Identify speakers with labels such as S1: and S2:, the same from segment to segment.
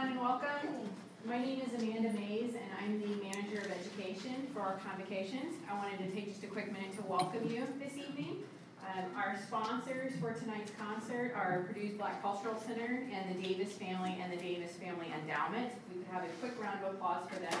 S1: everyone, welcome. My name is Amanda Mays, and I'm the Manager of Education for our Convocations. I wanted to take just a quick minute to welcome you this evening. Um, our sponsors for tonight's concert are Purdue's Black Cultural Center and the Davis Family and the Davis Family Endowment. We could have a quick round of applause for them.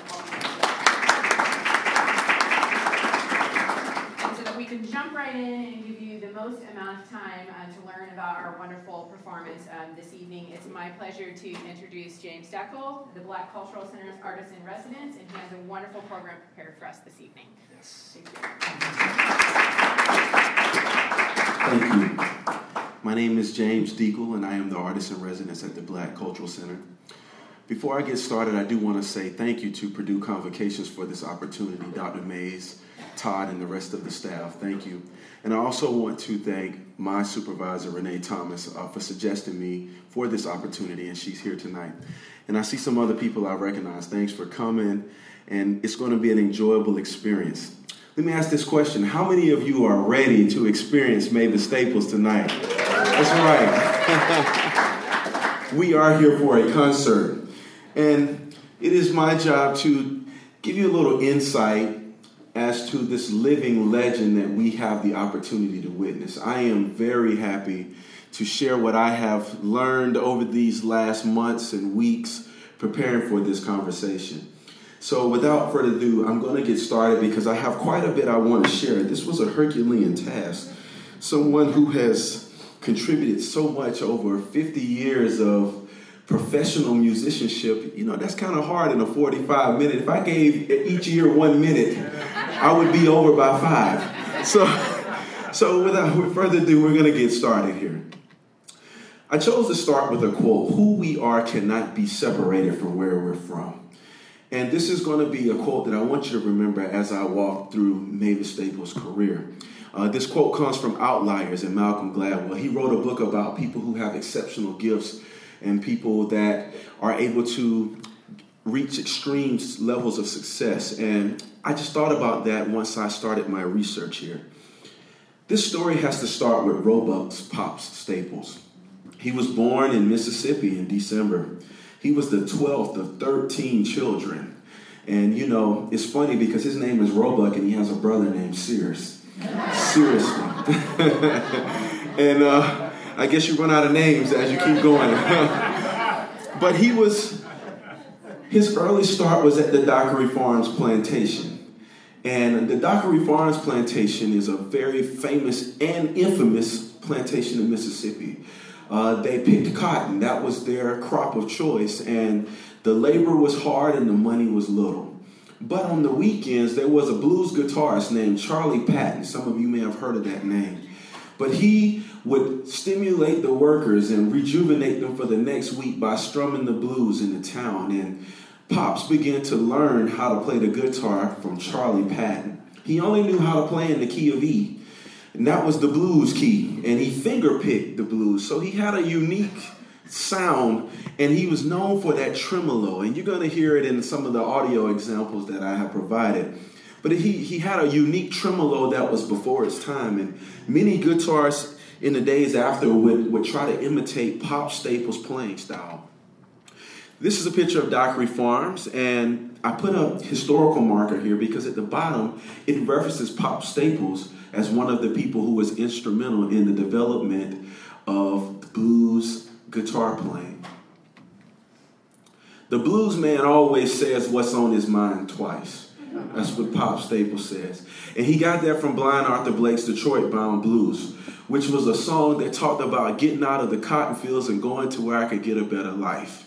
S1: And so that we can jump right in and give you most amount of time uh, to learn about our wonderful performance um, this evening, it's my pleasure to introduce James Deckel, the Black Cultural Center's artist in residence, and he has a wonderful program prepared for us this evening.
S2: Yes. Thank you. My name is James Deagle, and I am the artist in residence at the Black Cultural Center. Before I get started, I do want to say thank you to Purdue Convocations for this opportunity, Dr. Mays, Todd, and the rest of the staff. Thank you. And I also want to thank my supervisor, Renee Thomas, uh, for suggesting me for this opportunity, and she's here tonight. And I see some other people I recognize. Thanks for coming, and it's going to be an enjoyable experience. Let me ask this question How many of you are ready to experience Mavis Staples tonight? That's right. we are here for a concert, and it is my job to give you a little insight as to this living legend that we have the opportunity to witness. I am very happy to share what I have learned over these last months and weeks preparing for this conversation. So, without further ado, I'm going to get started because I have quite a bit I want to share. This was a Herculean task. Someone who has contributed so much over 50 years of professional musicianship, you know, that's kind of hard in a 45 minute. If I gave each year one minute, I would be over by five. So, so without further ado, we're going to get started here. I chose to start with a quote Who we are cannot be separated from where we're from. And this is going to be a quote that I want you to remember as I walk through Mavis Staples' career. Uh, this quote comes from Outliers and Malcolm Gladwell. He wrote a book about people who have exceptional gifts and people that are able to reach extreme levels of success. And I just thought about that once I started my research here. This story has to start with Roebuck's Pops Staples. He was born in Mississippi in December. He was the 12th of 13 children. And you know, it's funny because his name is Roebuck and he has a brother named Sears. Seriously. and uh, I guess you run out of names as you keep going. but he was, his early start was at the Dockery Farms plantation. And the Dockery Farms plantation is a very famous and infamous plantation in Mississippi. Uh, they picked cotton, that was their crop of choice, and the labor was hard and the money was little. But on the weekends, there was a blues guitarist named Charlie Patton. Some of you may have heard of that name. But he would stimulate the workers and rejuvenate them for the next week by strumming the blues in the town. And Pops began to learn how to play the guitar from Charlie Patton. He only knew how to play in the key of E, and that was the blues key. And he fingerpicked the blues. So he had a unique sound, and he was known for that tremolo. And you're going to hear it in some of the audio examples that I have provided. But he, he had a unique tremolo that was before its time. And many guitarists in the days after would, would try to imitate Pop Staples' playing style. This is a picture of Dockery Farms, and I put a historical marker here because at the bottom it references Pop Staples as one of the people who was instrumental in the development of blues guitar playing. The blues man always says what's on his mind twice. That's what Pop Staples says. And he got that from Blind Arthur Blake's Detroit Bound Blues, which was a song that talked about getting out of the cotton fields and going to where I could get a better life.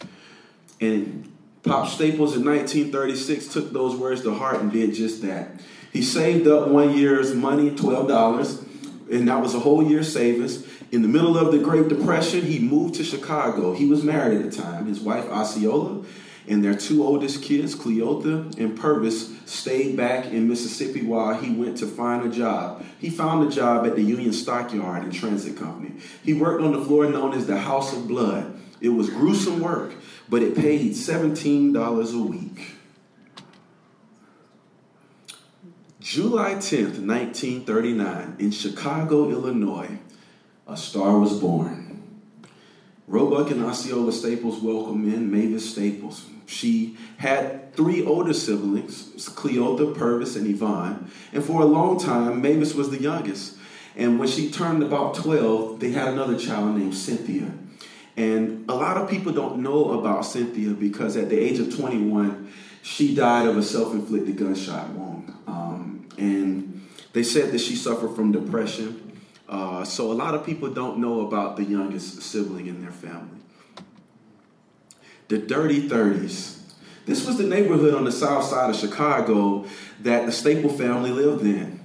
S2: And Pop Staples in 1936 took those words to heart and did just that. He saved up one year's money, $12, and that was a whole year's savings. In the middle of the Great Depression, he moved to Chicago. He was married at the time. His wife, Osceola, and their two oldest kids, Cleotha and Purvis, stayed back in Mississippi while he went to find a job. He found a job at the Union Stockyard and Transit Company. He worked on the floor known as the House of Blood. It was gruesome work, but it paid $17 a week. July 10th, 1939, in Chicago, Illinois, a star was born. Roebuck and Osceola Staples welcome in Mavis Staples. She had three older siblings, Cleotha, Purvis, and Yvonne. And for a long time, Mavis was the youngest. And when she turned about 12, they had another child named Cynthia. And a lot of people don't know about Cynthia because at the age of 21, she died of a self inflicted gunshot wound. Um, and they said that she suffered from depression. Uh, so a lot of people don't know about the youngest sibling in their family. The Dirty 30s. This was the neighborhood on the south side of Chicago that the Staple family lived in.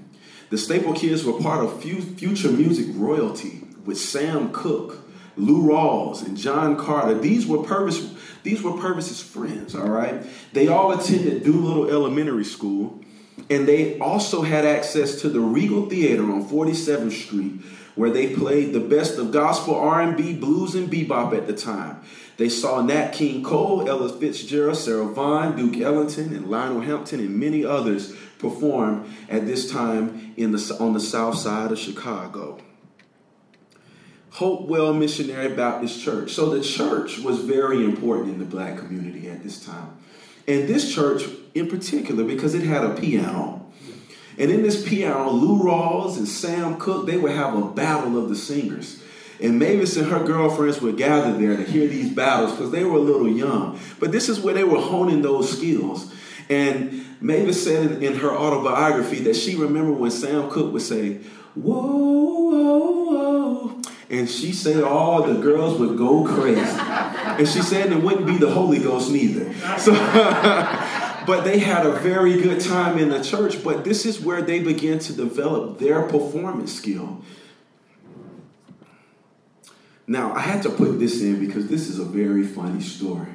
S2: The Staple kids were part of future music royalty with Sam Cooke, Lou Rawls, and John Carter. These were Purvis, these were Purvis's friends, all right? They all attended Doolittle Elementary School, and they also had access to the Regal Theater on 47th Street, where they played the best of gospel, R&B, blues, and bebop at the time. They saw Nat King Cole, Ella Fitzgerald, Sarah Vaughan, Duke Ellington, and Lionel Hampton, and many others perform at this time in the, on the south side of Chicago. Hopewell Missionary Baptist Church. So the church was very important in the black community at this time. And this church in particular, because it had a piano. And in this piano, Lou Rawls and Sam Cooke, they would have a battle of the singers. And Mavis and her girlfriends would gather there to hear these battles because they were a little young. But this is where they were honing those skills. And Mavis said in, her autobiography that she remembered when Sam Cooke would say, Whoa, whoa, whoa. And she said all the girls would go crazy. And she said it wouldn't be the Holy Ghost neither. So, but they had a very good time in the church. But this is where they began to develop their performance skill. Now, I had to put this in because this is a very funny story.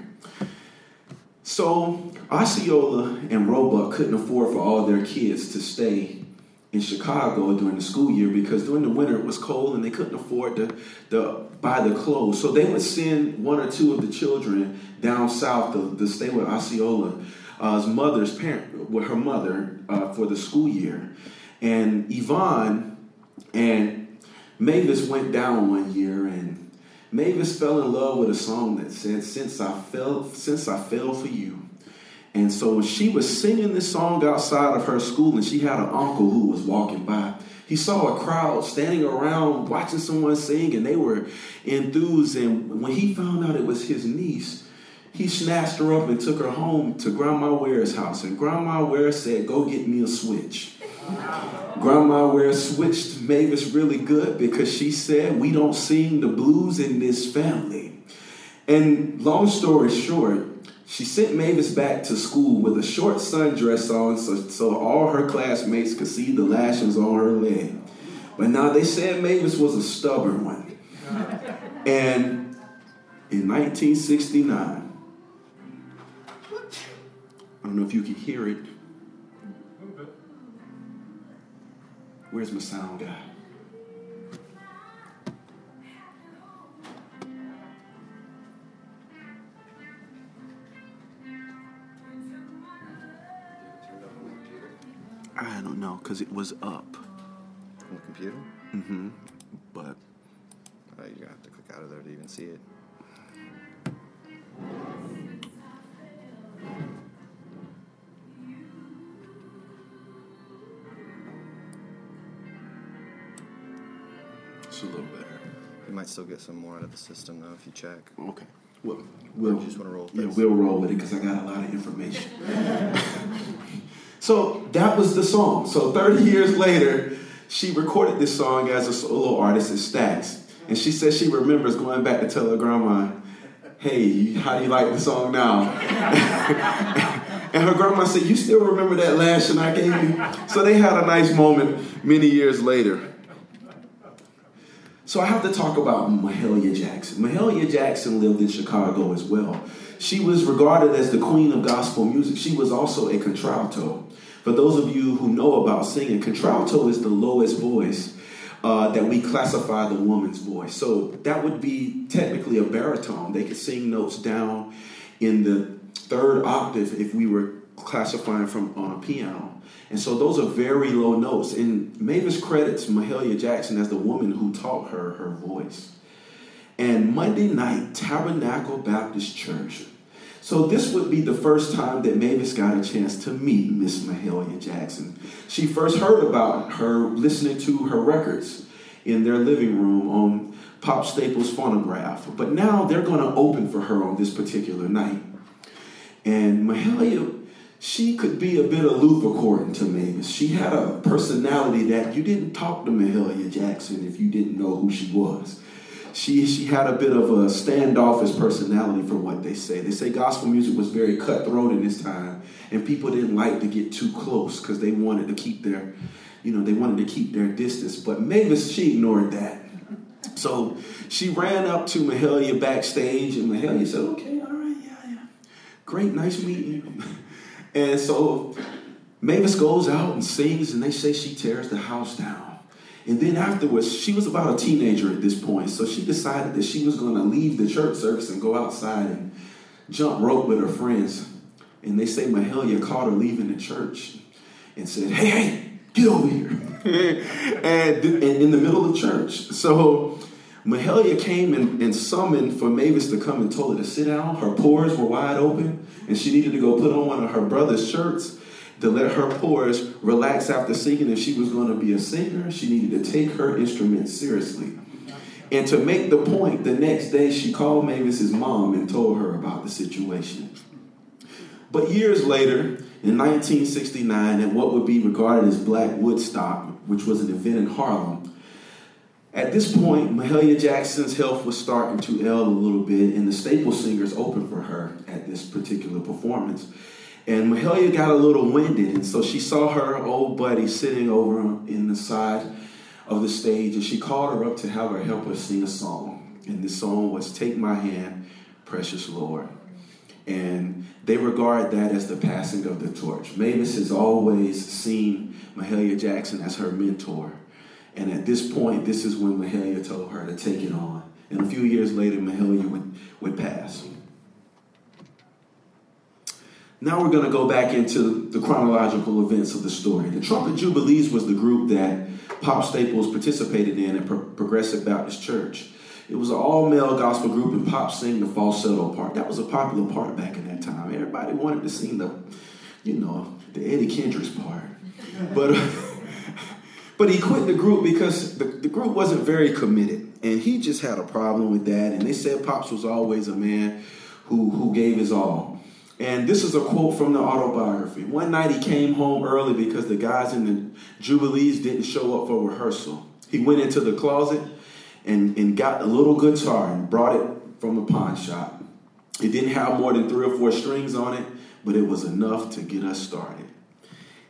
S2: So, Osceola and Roebuck couldn't afford for all their kids to stay in Chicago during the school year because during the winter it was cold and they couldn't afford to, to buy the clothes. So they would send one or two of the children down south to, to stay with Osceola's uh, mother's parent, with her mother, uh, for the school year. And Yvonne and Mavis went down one year and Mavis fell in love with a song that said, Since I fell, since I fell for you. And so she was singing this song outside of her school, and she had an uncle who was walking by, he saw a crowd standing around watching someone sing, and they were enthused. And when he found out it was his niece, he snatched her up and took her home to Grandma Ware's house. And Grandma Ware said, Go get me a switch. Grandma Ware switched Mavis really good because she said, We don't sing the blues in this family. And long story short, she sent Mavis back to school with a short sundress on so, so all her classmates could see the lashings on her leg. But now they said Mavis was a stubborn one. And in 1969, I don't know if you can hear it. Where's my sound guy? Don't know because it was up.
S3: On the computer?
S2: Mm-hmm. But.
S3: Uh, you have to click out of there to even see it.
S2: It's a little better.
S3: You might still get some more out of the system though if you check.
S2: Okay. We'll, we'll
S3: just want to roll.
S2: yeah, we'll roll with it because I got a lot of information. so that was the song. So 30 years later, she recorded this song as a solo artist at Stax. And she says she remembers going back to tell her grandma, hey, how do you like the song now? and her grandma said, you still remember that lashing I gave you? So they had a nice moment many years later. So I have to talk about Mahalia Jackson. Mahalia Jackson lived in Chicago as well. She was regarded as the queen of gospel music. She was also a contralto. For those of you who know about singing, contralto is the lowest voice uh, that we classify the woman's voice. So that would be technically a baritone. They could sing notes down in the third octave if we were classifying from on a piano. And so those are very low notes. And Mavis credits Mahalia Jackson as the woman who taught her her voice. and Monday night, Tabernacle Baptist Church. So this would be the first time that Mavis got a chance to meet Miss Mahalia Jackson. She first heard about her listening to her records in their living room on Pop Staples phonograph. But now they're going to open for her on this particular night. And Mahalia she could be a bit aloof according to Mavis. She had a personality that you didn't talk to Mahalia Jackson if you didn't know who she was. She, she had a bit of a standoffish personality from what they say. They say gospel music was very cutthroat in this time, and people didn't like to get too close because they wanted to keep their, you know, they wanted to keep their distance. But Mavis, she ignored that. So she ran up to Mahalia backstage, and Mahalia said, okay, all right, yeah, yeah. Great, nice meeting you. And so Mavis goes out and sings, and they say she tears the house down. And then afterwards, she was about a teenager at this point, so she decided that she was going to leave the church service and go outside and jump rope with her friends. And they say Mahalia caught her leaving the church and said, Hey, hey, get over here. and, in the middle of church. So Mahalia came and, and, summoned for Mavis to come and told her to sit down. Her pores were wide open, and she needed to go put on one of her brother's shirts to let her pores relax after singing. If she was going to be a singer, she needed to take her instrument seriously. And to make the point, the next day she called Mavis's mom and told her about the situation. But years later, in 1969, at what would be regarded as Black Woodstock, which was an event in Harlem, at this point, Mahalia Jackson's health was starting to ail a little bit, and the Staple Singers opened for her at this particular performance. And Mahalia got a little winded, and so she saw her old buddy sitting over in the side of the stage, and she called her up to have her help her sing a song. And the song was Take My Hand, Precious Lord. And they regard that as the passing of the torch. Mavis has always seen Mahalia Jackson as her mentor. And at this point, this is when Mahalia told her to take it on. And a few years later, Mahalia would, would pass. Now we're going to go back into the chronological events of the story. The Trumpet Jubilees was the group that Pop Staples participated in at Pro- Progressive Baptist Church. It was an all male gospel group, and Pop sang the falsetto part. That was a popular part back in that time. Everybody wanted to sing the, you know, the Eddie Kendricks part. But. But he quit the group because the, the group wasn't very committed. And he just had a problem with that. And they said Pops was always a man who, who gave his all. And this is a quote from the autobiography. One night he came home early because the guys in the Jubilees didn't show up for rehearsal. He went into the closet and, and got a little guitar and brought it from the pawn shop. It didn't have more than three or four strings on it, but it was enough to get us started.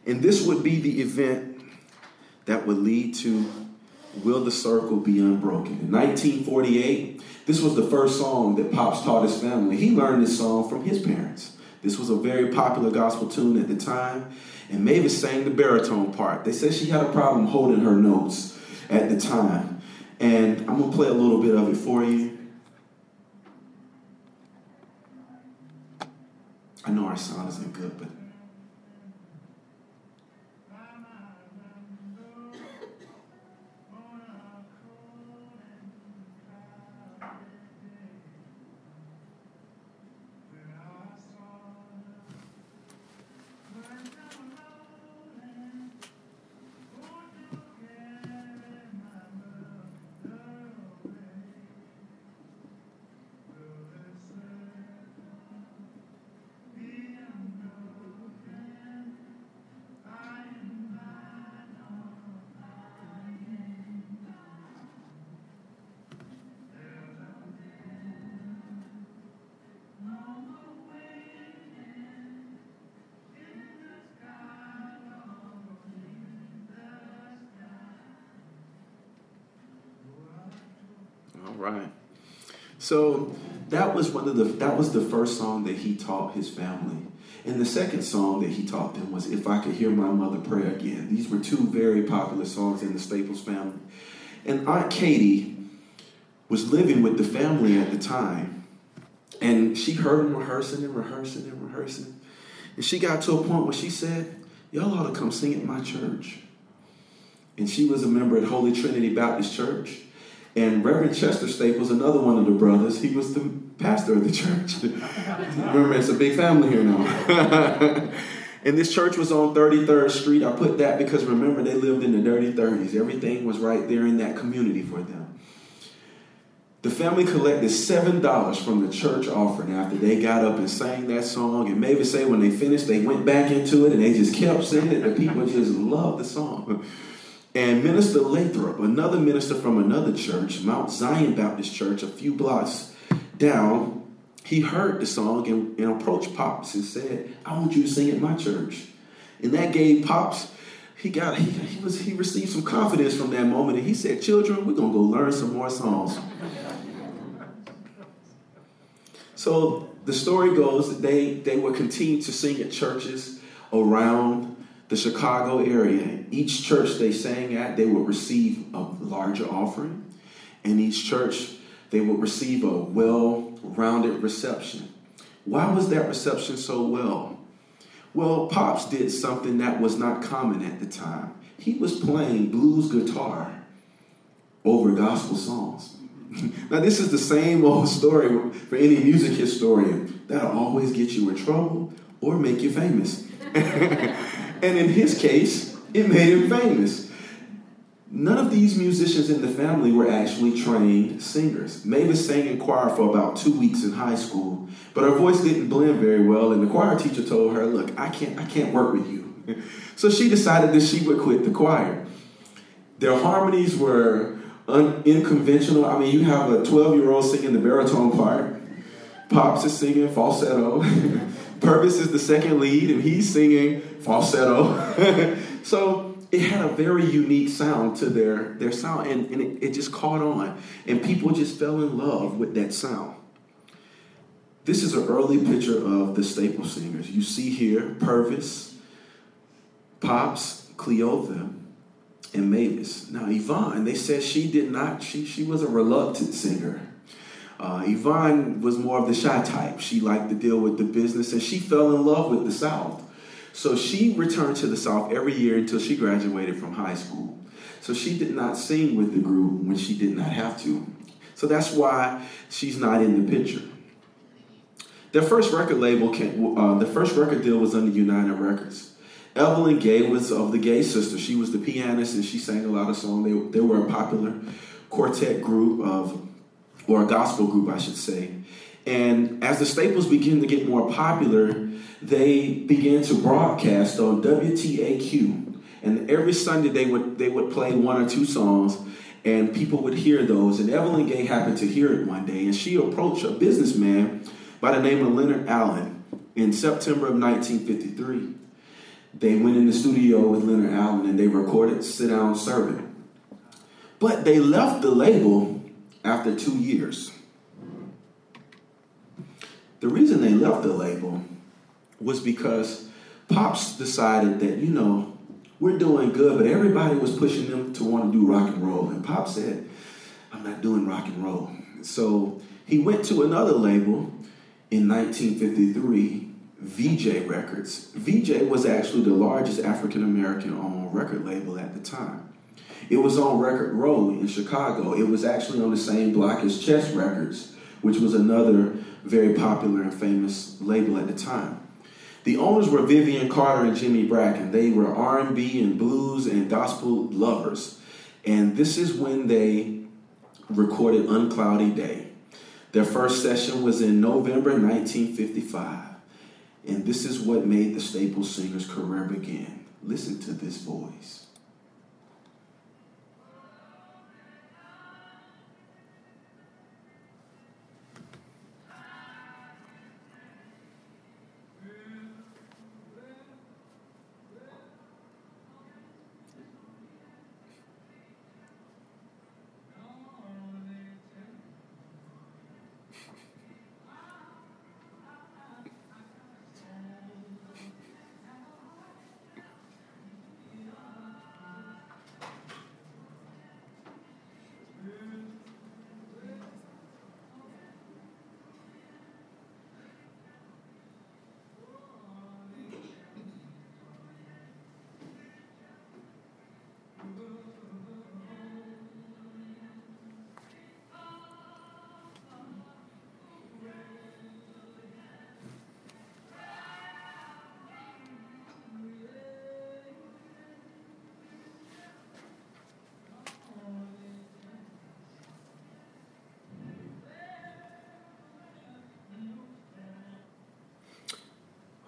S2: And this would be the event that would lead to Will the Circle Be Unbroken? In 1948, this was the first song that Pops taught his family. He learned this song from his parents. This was a very popular gospel tune at the time, and Mavis sang the baritone part. They said she had a problem holding her notes at the time. And I'm going to play a little bit of it for you. I know our sound isn't good, but right. So that was one of the that was the first song that he taught his family. And the second song that he taught them was If I Could Hear My Mother Pray Again. These were two very popular songs in the Staples family. And Aunt Katie was living with the family at the time. And she heard them rehearsing and rehearsing and rehearsing. And she got to a point where she said, Y'all ought to come sing at my church. And she was a member at Holy Trinity Baptist Church. And Reverend Chester Staples, another one of the brothers, he was the pastor of the church. Remember, it's a big family here now. and this church was on 33rd Street. I put that because remember, they lived in the dirty 30s. Everything was right there in that community for them. The family collected $7 from the church offering after they got up and sang that song. And maybe say when they finished, they went back into it and they just kept singing it. The people just loved the song. And Minister Lathrop, another minister from another church, Mount Zion Baptist Church, a few blocks down, he heard the song and, and approached Pops and said, I want you to sing at my church. And that gave Pops, he got he, he was he received some confidence from that moment and he said, Children, we're gonna go learn some more songs. So the story goes that they, they would continue to sing at churches around the Chicago area. Each church they sang at, they would receive a larger offering. And each church, they would receive a well rounded reception. Why was that reception so well? Well, Pops did something that was not common at the time. He was playing blues guitar over gospel songs. now, this is the same old story for any music historian. That'll always get you in trouble or make you famous. And in his case, it made him famous. None of these musicians in the family were actually trained singers. Mavis sang in choir for about two weeks in high school, but her voice didn't blend very well, and the choir teacher told her, Look, I can't, I can't work with you. So she decided that she would quit the choir. Their harmonies were un- unconventional. I mean, you have a 12 year old singing the baritone part, Pops is singing falsetto. Purvis is the second lead, and he's singing falsetto. so it had a very unique sound to their, their sound, and, and it, it just caught on. And people just fell in love with that sound. This is an early picture of the staple singers. You see here Purvis, Pops, Cleotha, and Mavis. Now, Yvonne, they said she did not, she, she was a reluctant singer. Uh, Yvonne was more of the shy type. She liked to deal with the business and she fell in love with the South. So she returned to the South every year until she graduated from high school. So she did not sing with the group when she did not have to. So that's why she's not in the picture. Their first record label, came, uh, the first record deal was under United Records. Evelyn Gay was of the Gay Sisters. She was the pianist and she sang a lot of songs. They, they were a popular quartet group of or a gospel group, I should say. And as the Staples began to get more popular, they began to broadcast on WTAQ. And every Sunday they would they would play one or two songs, and people would hear those. And Evelyn Gay happened to hear it one day, and she approached a businessman by the name of Leonard Allen in September of 1953. They went in the studio with Leonard Allen and they recorded Sit Down Servant. But they left the label after two years. The reason they left the label was because Pops decided that, you know, we're doing good, but everybody was pushing them to want to do rock and roll. And Pop said, I'm not doing rock and roll. So he went to another label in 1953, Vee-Jay Records. Vee-Jay was actually the largest African American owned record label at the time. It was on Record Row in Chicago. It was actually on the same block as Chess Records, which was another very popular and famous label at the time. The owners were Vivian Carter and Jimmy Bracken. They were R&B and blues and gospel lovers. And this is when they recorded Uncloudy Day. Their first session was in November 1955. And this is what made the Staple Singers' career begin. Listen to this voice.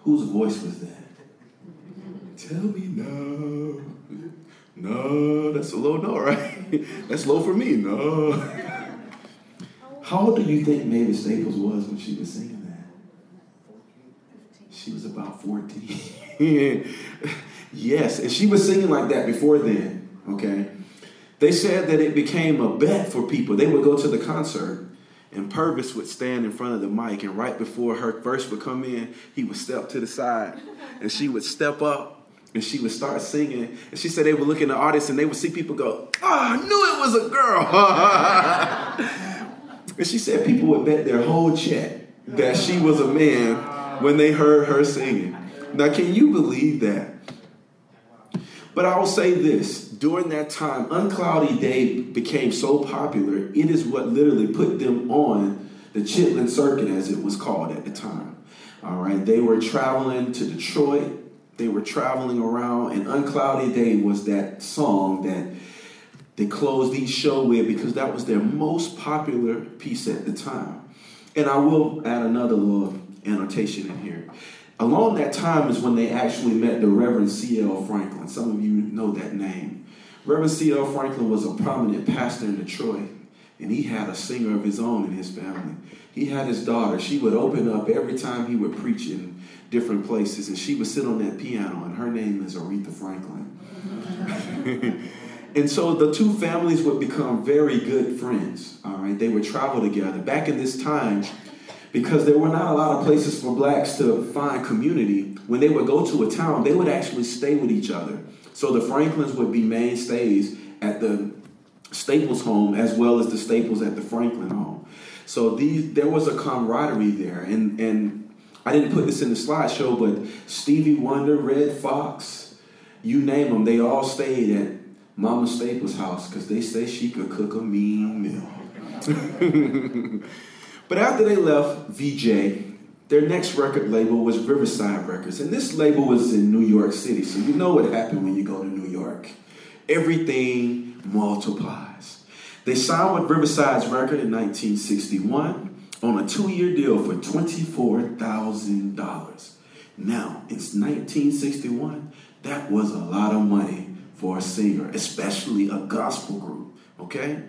S2: Whose voice was that? Tell me no. No, that's a low note, right? that's low for me. No. How old do you think Mavis Staples was when she was singing that? She was about 14. yes, and she was singing like that before then, okay? They said that it became a bet for people. They would go to the concert, and Purvis would stand in front of the mic, and right before her verse would come in, he would step to the side, and she would step up, and she would start singing. And she said they would look in the audience, and they would see people go, "Oh, I knew it was a girl." and she said people would bet their whole check that she was a man when they heard her singing. Now, can you believe that? But I will say this during that time, Uncloudy Day became so popular, it is what literally put them on the Chitlin Circuit, as it was called at the time. All right, they were traveling to Detroit, they were traveling around, and Uncloudy Day was that song that they closed each show with because that was their most popular piece at the time. And I will add another little annotation in here. Along that time is when they actually met the Reverend C.L. Franklin. Some of you know that name. Reverend C.L. Franklin was a prominent pastor in Detroit, and he had a singer of his own in his family. He had his daughter. She would open up every time he would preach in different places, and she would sit on that piano, and her name is Aretha Franklin. and so the two families would become very good friends. All right, they would travel together. Back in this time, because there were not a lot of places for blacks to find community. When they would go to a town, they would actually stay with each other. So the Franklins would be mainstays at the Staples home as well as the Staples at the Franklin home. So these there was a camaraderie there, and and I didn't put this in the slideshow, but Stevie Wonder, Redd Foxx, you name them, they all stayed at Mama Staples' house because they say she could cook a mean meal. But after they left Vee-Jay, their next record label was Riverside Records. And this label was in New York City. So you know what happened when you go to New York. Everything multiplies. They signed with Riverside's record in 1961 on a two year deal for $24,000. Now, it's 1961. That was a lot of money for a singer, especially a gospel group, okay?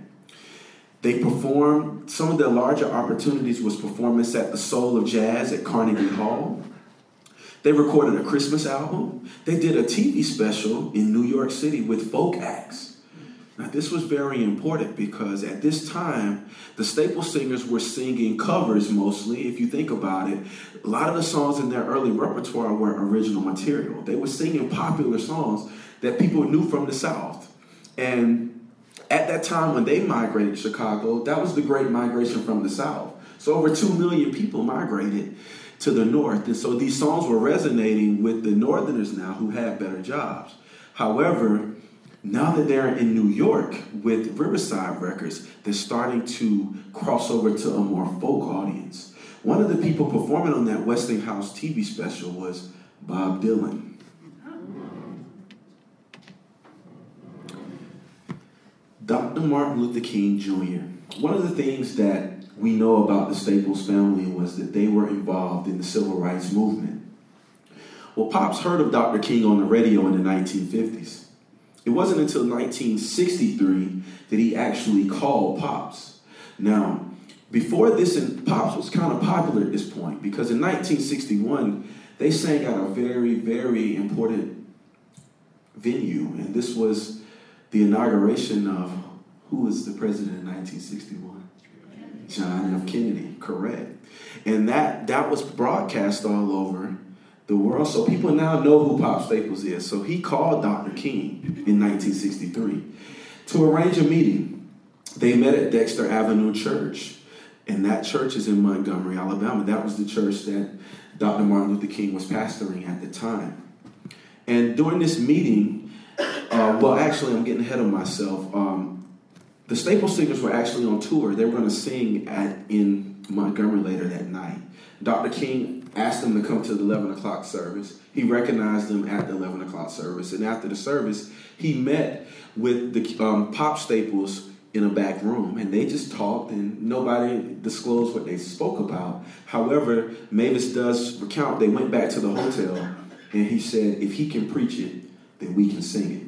S2: They performed, some of their larger opportunities was performance at the Soul of Jazz at Carnegie Hall. They recorded a Christmas album. They did a TV special in New York City with folk acts. Now, this was very important because at this time, the staple singers were singing covers mostly. If you think about it, a lot of the songs in their early repertoire were original material. They were singing popular songs that people knew from the South. And at that time when they migrated to Chicago, that was the great migration from the South. So over 2 million people migrated to the North. And so these songs were resonating with the Northerners now who had better jobs. However, now that they're in New York with Riverside Records, they're starting to cross over to a more folk audience. One of the people performing on that Westinghouse TV special was Bob Dylan. Dr. Martin Luther King Jr. One of the things that we know about the Staples family was that they were involved in the civil rights movement. Well, Pops heard of Dr. King on the radio in the 1950s. It wasn't until 1963 that he actually called Pops. Now, before this, and Pops was kind of popular at this point because in 1961 they sang at a very, very important venue, and this was the inauguration of who was the president in 1961? John F. Kennedy, correct. And that that was broadcast all over the world. So people now know who Pop Staples is. So he called Dr. King in 1963 to arrange a meeting. They met at Dexter Avenue Church. And that church is in Montgomery, Alabama. That was the church that Dr. Martin Luther King was pastoring at the time. And during this meeting, uh, well, actually, I'm getting ahead of myself. Um, the Staple Singers were actually on tour. They were going to sing at in Montgomery later that night. Dr. King asked them to come to the 11 o'clock service. He recognized them at the 11 o'clock service, and after the service, he met with the um, Pop Staples in a back room and they just talked and nobody disclosed what they spoke about. However, Mavis does recount they went back to the hotel and he said, if he can preach it, then we can sing it.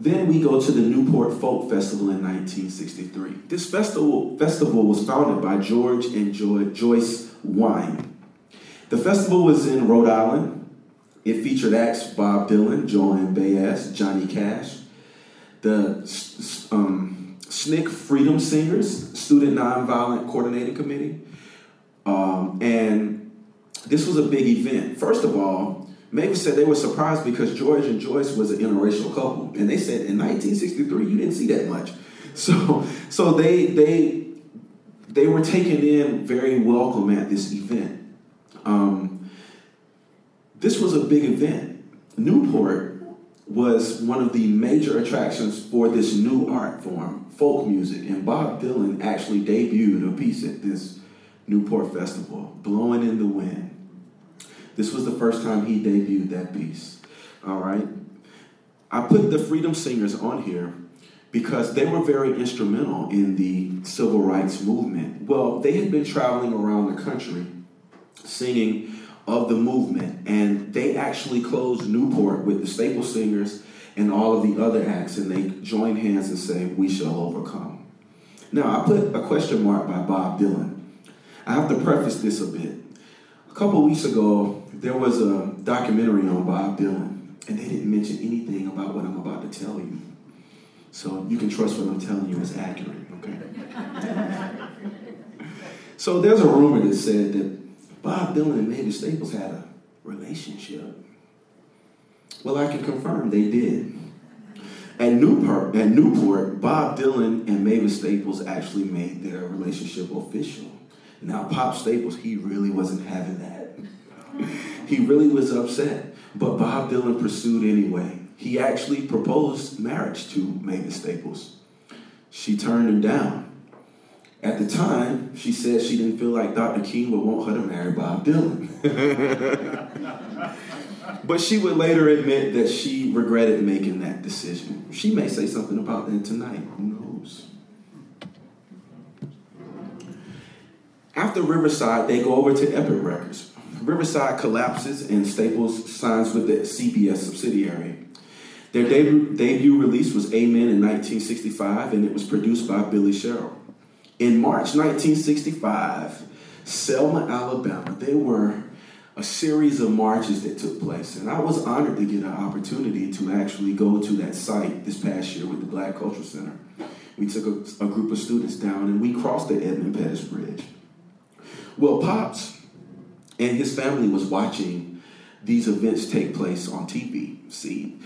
S2: Then we go to the Newport Folk Festival in 1963. This festival, festival was founded by George and Joy, Joyce Wein. The festival was in Rhode Island. It featured acts Bob Dylan, Joan Baez, Johnny Cash, the um, SNCC Freedom Singers, Student Nonviolent Coordinating Committee. Um, and this was a big event. First of all, Mavis said they were surprised because George and Joyce was an interracial couple, and they said in 1963 you didn't see that much. So, so they they they were taken in very welcome at this event. Um, this was a big event. Newport was one of the major attractions for this new art form, folk music, and Bob Dylan actually debuted a piece at this Newport Festival, "Blowing in the Wind." This was the first time he debuted that piece. All right. I put the Freedom Singers on here because they were very instrumental in the civil rights movement. Well, they had been traveling around the country singing of the movement, and they actually closed Newport with the Staple Singers and all of the other acts, and they joined hands and say, We shall overcome. Now, I put a question mark by Bob Dylan. I have to preface this a bit. A couple weeks ago, there was a documentary on Bob Dylan, and they didn't mention anything about what I'm about to tell you. So you can trust what I'm telling you is accurate, okay? so there's a rumor that said that Bob Dylan and Mavis Staples had a relationship. Well, I can confirm they did. At Newport, at Newport, Bob Dylan and Mavis Staples actually made their relationship official. Now, Pop Staples, he really wasn't having that. He really was upset. But Bob Dylan pursued anyway. He actually proposed marriage to Mavis Staples. She turned him down. At the time, she said she didn't feel like Dr. King would want her to marry Bob Dylan. but she would later admit that she regretted making that decision. She may say something about that tonight. Who knows? After Riverside, they go over to Epic Records. Riverside collapses and Staples signs with the CBS subsidiary. Their debut, debut release was Amen in 1965, and it was produced by Billy Sherrill. In March 1965, Selma, Alabama, there were a series of marches that took place, and I was honored to get an opportunity to actually go to that site this past year with the Black Cultural Center. We took a, a group of students down and we crossed the Edmund Pettus Bridge. Well, Pops and his family was watching these events take place on TV. See,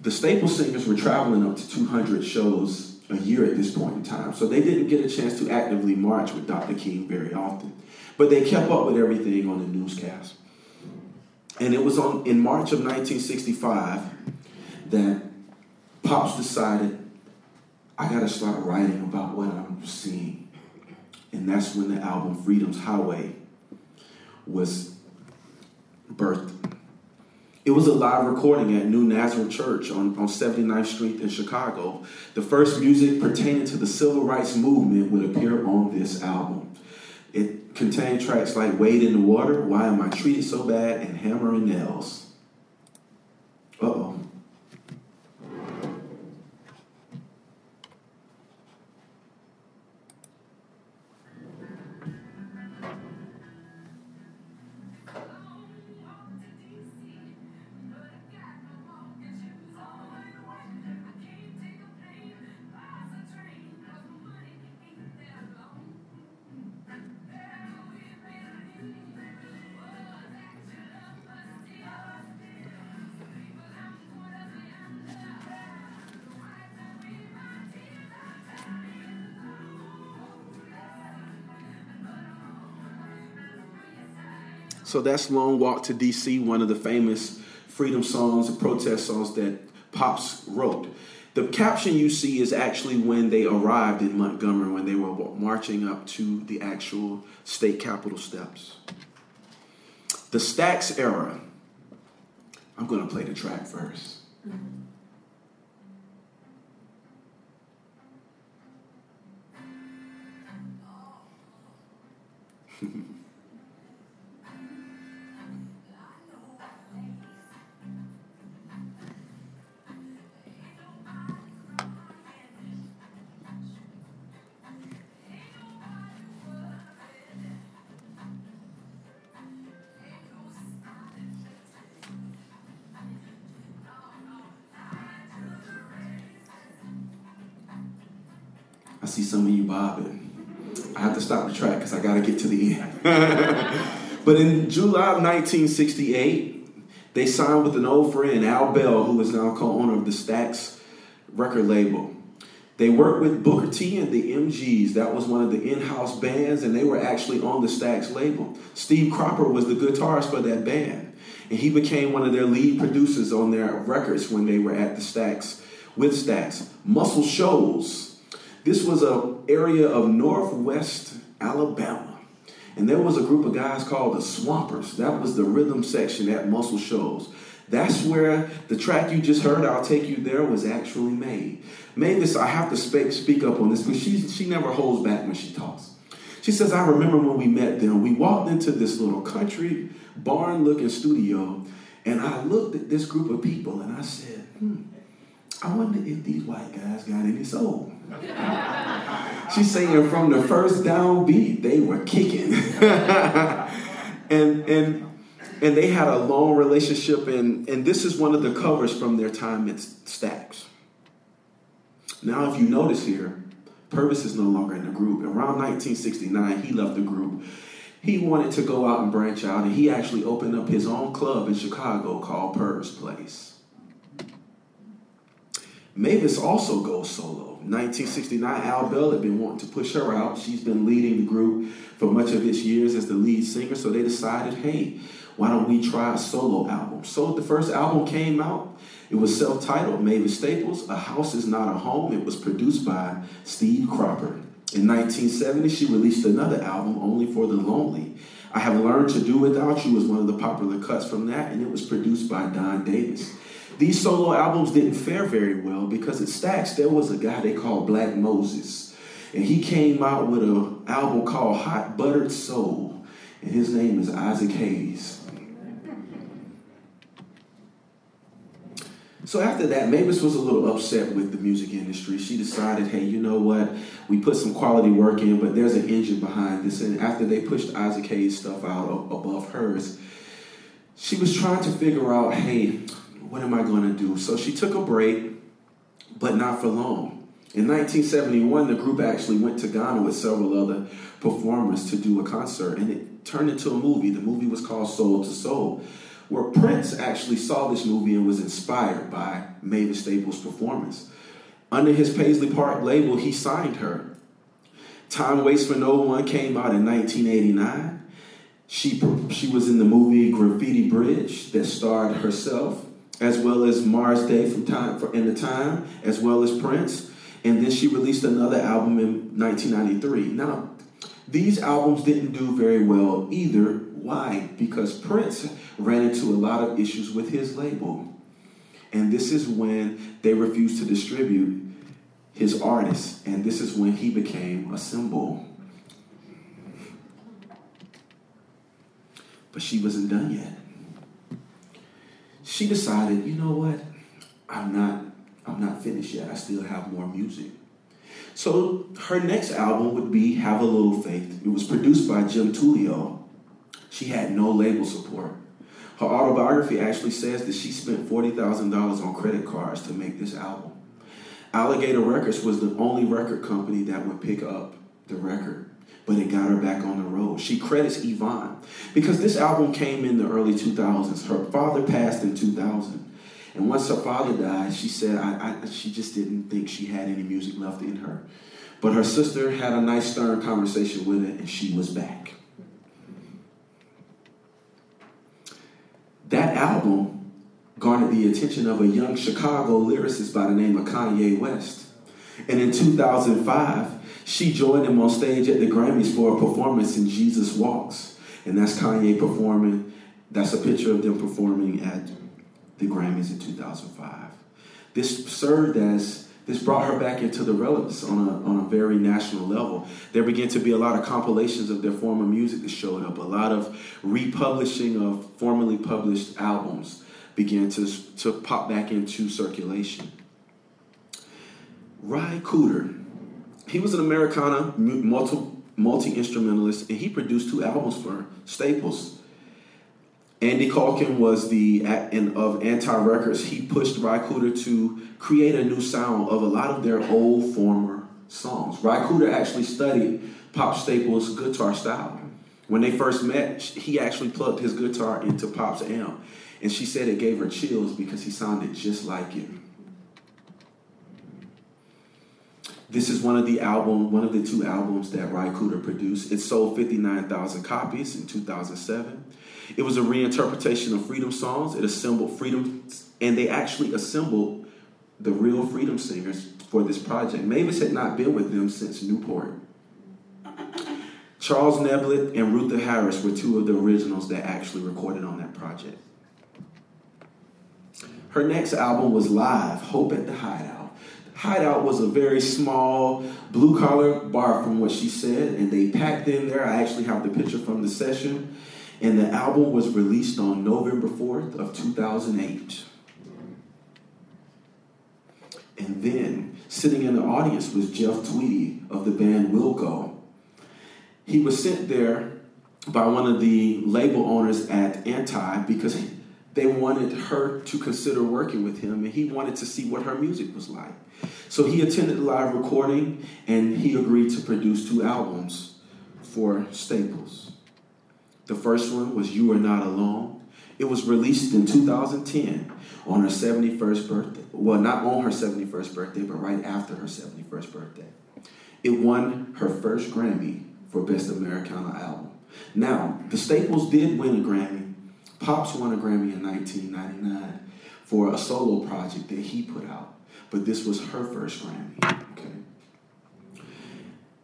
S2: the Staple Singers were traveling up to 200 shows a year at this point in time, so they didn't get a chance to actively march with Dr. King very often. But they kept up with everything on the newscast. And it was on in March of 1965 that Pops decided, I gotta start writing about what I'm seeing. And that's when the album Freedom's Highway was birthed. It was a live recording at New Nazareth Church on, on 79th Street in Chicago. The first music pertaining to the civil rights movement would appear on this album. It contained tracks like Wade in the Water, Why Am I Treated So Bad, and Hammer and Nails. So that's Long Walk to DC, one of the famous freedom songs and protest songs that Pops wrote. The caption you see is actually when they arrived in Montgomery, when they were marching up to the actual state capitol steps. The Stax era. I'm going to play the track 1st bobbing. I have to stop the track because I got to get to the end. but in July of 1968, they signed with an old friend, Al Bell, who is now co-owner of the Stax record label. They worked with Booker T and the MGs. That was one of the in-house bands, and they were actually on the Stax label. Steve Cropper was the guitarist for that band, and he became one of their lead producers on their records when they were at the Stax with Stax. Muscle Shoals this was an area of northwest Alabama. And there was a group of guys called the Swampers. That was the rhythm section at Muscle Shoals. That's where the track you just heard, I'll Take You There, was actually made. Mavis, I have to speak, speak up on this because she, she never holds back when she talks. She says, I remember when we met them, we walked into this little country barn looking studio, and I looked at this group of people and I said, hmm, I wonder if these white guys got any soul. She's saying from the first downbeat, they were kicking. and and and they had a long relationship, and, and this is one of the covers from their time at Stax. Now, if you notice here, Purvis is no longer in the group. Around 1969, he left the group. He wanted to go out and branch out, and he actually opened up his own club in Chicago called Purvis Place. Mavis also goes solo. 1969, Al Bell had been wanting to push her out. She's been leading the group for much of its years as the lead singer, so they decided, hey, why don't we try a solo album? So the first album came out. It was self-titled, Mavis Staples, A House Is Not a Home. It was produced by Steve Cropper. In 1970, she released another album, Only for the Lonely. I Have Learned to Do Without You was one of the popular cuts from that, and it was produced by Don Davis. These solo albums didn't fare very well because at Stax there was a guy they called Black Moses. And he came out with an album called Hot Buttered Soul. And his name is Isaac Hayes. So after that, Mavis was a little upset with the music industry. She decided, hey, you know what? We put some quality work in, but there's an engine behind this. And after they pushed Isaac Hayes' stuff out above hers, she was trying to figure out, hey, what am I going to do? So she took a break, but not for long. In 1971, the group actually went to Ghana with several other performers to do a concert, and it turned into a movie. The movie was called Soul to Soul, where Prince actually saw this movie and was inspired by Mavis Staples' performance. Under his Paisley Park label, he signed her. Time Waits for No One came out in 1989. She, she was in the movie Graffiti Bridge that starred herself as well as Morris Day from Time for In the Time, as well as Prince. And then she released another album in 1993. Now, these albums didn't do very well either. Why? Because Prince ran into a lot of issues with his label. And this is when they refused to distribute his artists. And this is when he became a symbol. But she wasn't done yet she decided, you know what? I'm not I'm not finished yet. I still have more music. So her next album would be Have a Little Faith. It was produced by Jim Tullio. She had no label support. Her autobiography actually says that she spent $40,000 on credit cards to make this album. Alligator Records was the only record company that would pick up the record but it got her back on the road. She credits Yvonne because this album came in the early 2000s. Her father passed in 2000. And once her father died, she said I, I, she just didn't think she had any music left in her. But her sister had a nice, stern conversation with her, and she was back. That album garnered the attention of a young Chicago lyricist by the name of Kanye West. And in 2005, she joined him on stage at the Grammys for a performance in Jesus Walks. And that's Kanye performing. That's a picture of them performing at the Grammys in 2005. This served as this brought her back into the relevance on a, on a very national level. There began to be a lot of compilations of their former music that showed up, a lot of republishing of formerly published albums began to, to pop back into circulation. Ry Cooder, he was an Americana multi multi instrumentalist, and he produced two albums for Staples. Andy Kaulkin was the and of Anti Records. He pushed Ry Cooder to create a new sound of a lot of their old former songs. Ry Cooder actually studied Pop Staples' guitar style. When they first met, he actually plugged his guitar into Pop's amp, and she said it gave her chills because he sounded just like it. This is one of the album, one of the two albums that Ry Cooder produced. It sold 59,000 copies in 2007. It was a reinterpretation of freedom songs. It assembled freedom, and they actually assembled the real freedom singers for this project. Mavis had not been with them since Newport. Charles Neblett and Rutha Harris were two of the originals that actually recorded on that project. Her next album was Live, Hope at the Hideout. Hideout was a very small blue collar bar, from what she said, and they packed in there. I actually have the picture from the session. And the album was released on November 4th of 2008. And then sitting in the audience was Jeff Tweedy of the band Wilco. He was sent there by one of the label owners at Anti because they wanted her to consider working with him and he wanted to see what her music was like. So he attended the live recording and he agreed to produce two albums for Staples. The first one was You Are Not Alone. It was released in 2010 on her 71st birthday. Well, not on her 71st birthday, but right after her 71st birthday. It won her first Grammy for Best Americana Album. Now, the Staples did win a Grammy. Pops won a Grammy in 1999 for a solo project that he put out, but this was her first Grammy. Okay.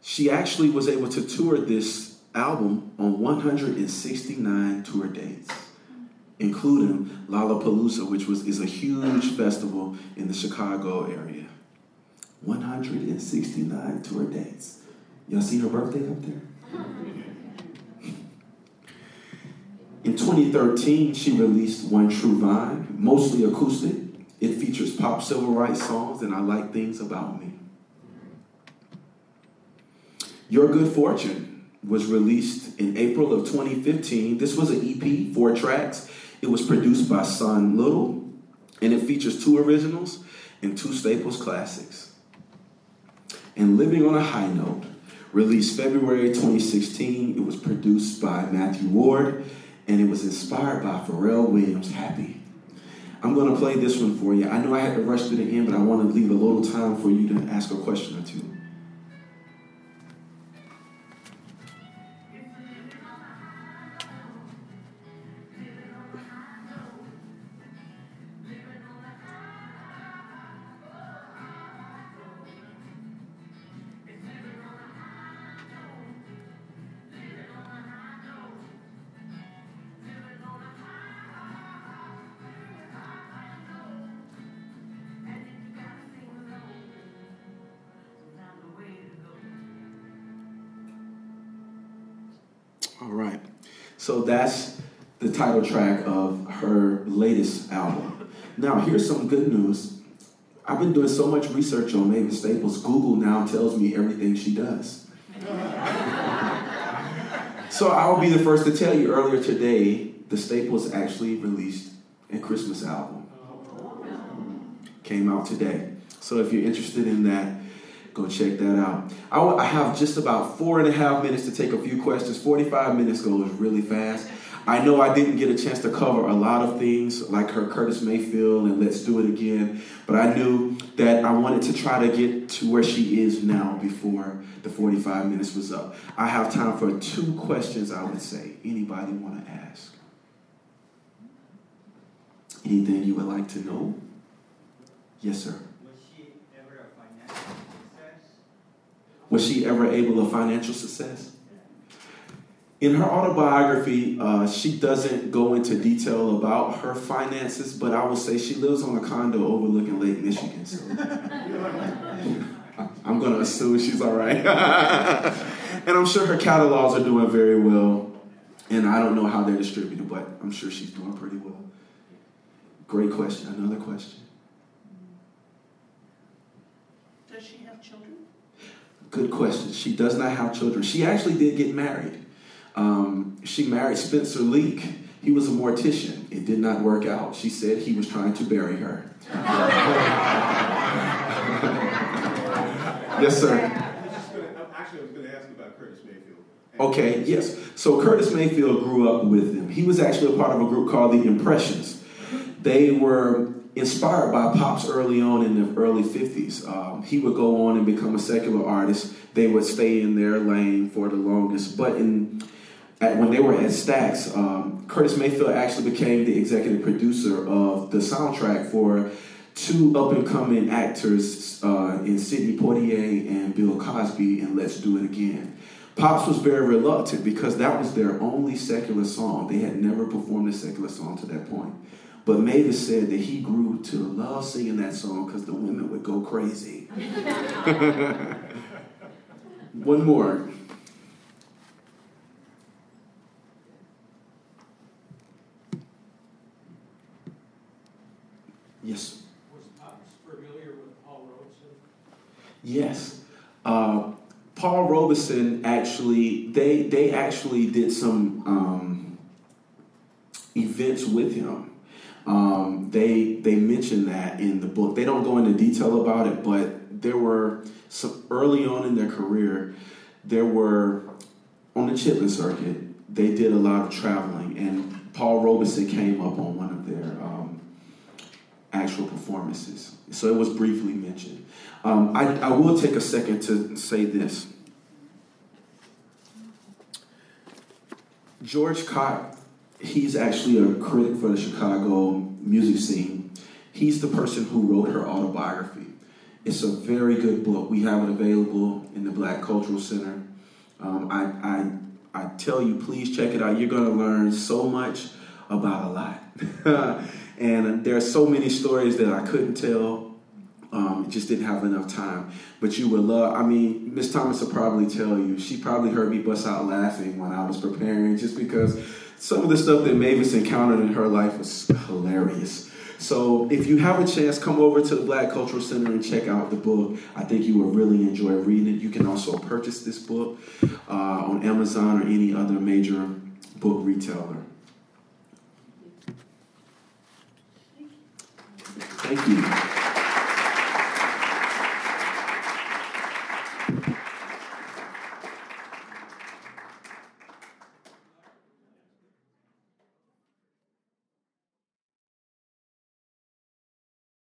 S2: She actually was able to tour this album on 169 tour dates, including Lollapalooza, which was, is a huge festival in the Chicago area. 169 tour dates. Y'all see her birthday up there? In 2013, she released One True Vine, mostly acoustic. It features pop civil rights songs and I Like Things About Me. Your Good Fortune was released in April of 2015. This was an EP, four tracks. It was produced by Son Little, and it features two originals and two Staples classics. And Living on a High Note, released February 2016. It was produced by Matthew Ward, and it was inspired by Pharrell Williams' Happy. I'm going to play this one for you. I know I had to rush to the end, but I want to leave a little time for you to ask a question or two. That's the title track of her latest album. Now, here's some good news. I've been doing so much research on Mavis Staples, Google now tells me everything she does. so I'll be the first to tell you earlier today, the Staples actually released a Christmas album. Came out today. So if you're interested in that, Go check that out. I, I have just about four and a half minutes to take a few questions. 45 minutes goes really fast. I know I didn't get a chance to cover a lot of things like her Curtis Mayfield and Let's Do It Again, but I knew that I wanted to try to get to where she is now before the 45 minutes was up. I have time for two questions, I would say. Anybody want to ask? Anything you would like to know? Yes, sir. Was she ever able of financial success? in her autobiography, uh, she doesn't go into detail about her finances, but I will say she lives on a condo overlooking Lake Michigan. So I'm going to assume she's all right. and I'm sure her catalogs are doing very well. And I don't know how they're distributed, but I'm sure she's doing pretty well. Great question. Another question.
S4: Does she have children?
S2: Good question. She does not have children. She actually did get married. Um, she married Spencer Leak. He was a mortician. It did not work out. She said he was trying to bury her. yes, sir.
S5: Actually, I was going to ask about Curtis Mayfield.
S2: Okay, yes. So Curtis Mayfield grew up with them. He was actually a part of a group called the Impressions. They were inspired by Pop's early on in the early 50s. Um, he would go on and become a secular artist. They would stay in their lane for the longest. But in at, when they were at Stax, um, Curtis Mayfield actually became the executive producer of the soundtrack for two up and coming actors uh, in Sidney Poitier and Bill Cosby in Let's Do It Again. Pops was very reluctant because that was their only secular song. They had never performed a secular song to that point. But Mavis said that he grew to love singing that song because the women would go crazy. One more. Yes.
S6: Was Pops familiar with Paul Robeson?
S2: Yes. Uh, Paul Robeson actually, they they actually did some um, events with him. Um, they they mention that in the book. They don't go into detail about it, but there were some early on in their career. There were on the Chitlin circuit. They did a lot of traveling, and Paul Robeson came up on one of their um, actual performances. So it was briefly mentioned. Um, I, I will take a second to say this. George Kot, he's actually a critic for the Chicago music scene. He's the person who wrote her autobiography. It's a very good book. We have it available in the Black Cultural Center. Um, I, I, I tell you, please check it out. You're going to learn so much about a lot. and there are so many stories that I couldn't tell um, just didn't have enough time. But you would love, I mean, Miss Thomas will probably tell you, she probably heard me bust out laughing when I was preparing just because some of the stuff that Mavis encountered in her life was hilarious. So if you have a chance, come over to the Black Cultural Center and check out the book. I think you will really enjoy reading it. You can also purchase this book uh, on Amazon or any other major book retailer. Thank you.